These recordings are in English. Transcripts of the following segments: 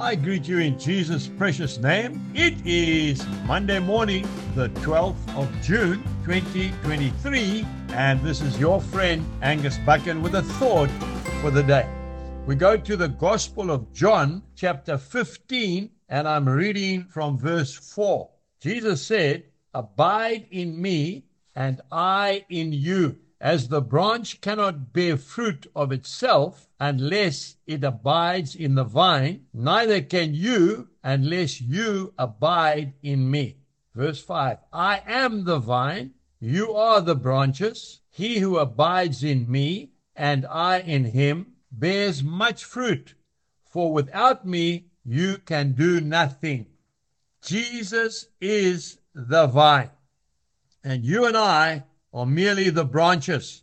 I greet you in Jesus' precious name. It is Monday morning, the 12th of June, 2023, and this is your friend Angus Buchan with a thought for the day. We go to the Gospel of John, chapter 15, and I'm reading from verse 4. Jesus said, Abide in me, and I in you. As the branch cannot bear fruit of itself unless it abides in the vine, neither can you unless you abide in me. Verse 5 I am the vine, you are the branches. He who abides in me and I in him bears much fruit, for without me you can do nothing. Jesus is the vine, and you and I or merely the branches.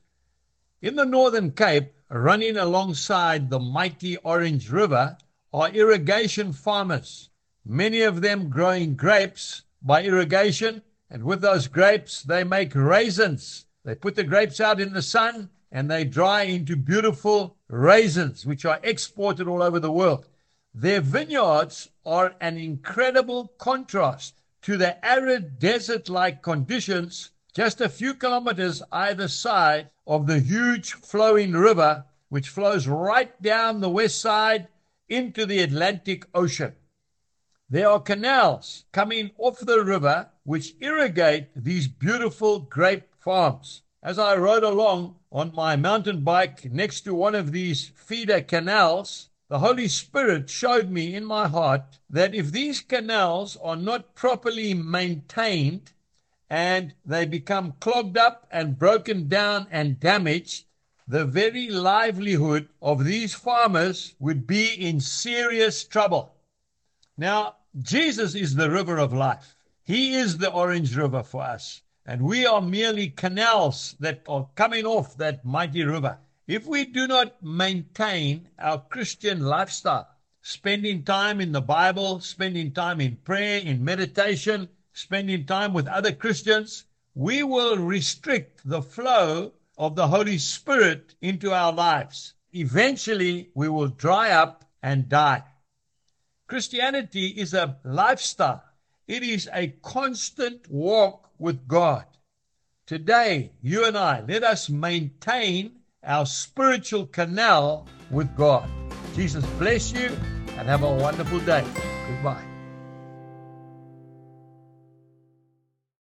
In the Northern Cape, running alongside the mighty Orange River, are irrigation farmers, many of them growing grapes by irrigation, and with those grapes, they make raisins. They put the grapes out in the sun and they dry into beautiful raisins, which are exported all over the world. Their vineyards are an incredible contrast to the arid desert like conditions just a few kilometers either side of the huge flowing river, which flows right down the west side into the Atlantic Ocean. There are canals coming off the river which irrigate these beautiful grape farms. As I rode along on my mountain bike next to one of these feeder canals, the Holy Spirit showed me in my heart that if these canals are not properly maintained, and they become clogged up and broken down and damaged, the very livelihood of these farmers would be in serious trouble. Now, Jesus is the river of life. He is the orange river for us. And we are merely canals that are coming off that mighty river. If we do not maintain our Christian lifestyle, spending time in the Bible, spending time in prayer, in meditation, spending time with other Christians, we will restrict the flow of the Holy Spirit into our lives. Eventually, we will dry up and die. Christianity is a lifestyle, it is a constant walk with God. Today, you and I, let us maintain our spiritual canal with God. Jesus bless you and have a wonderful day. Goodbye.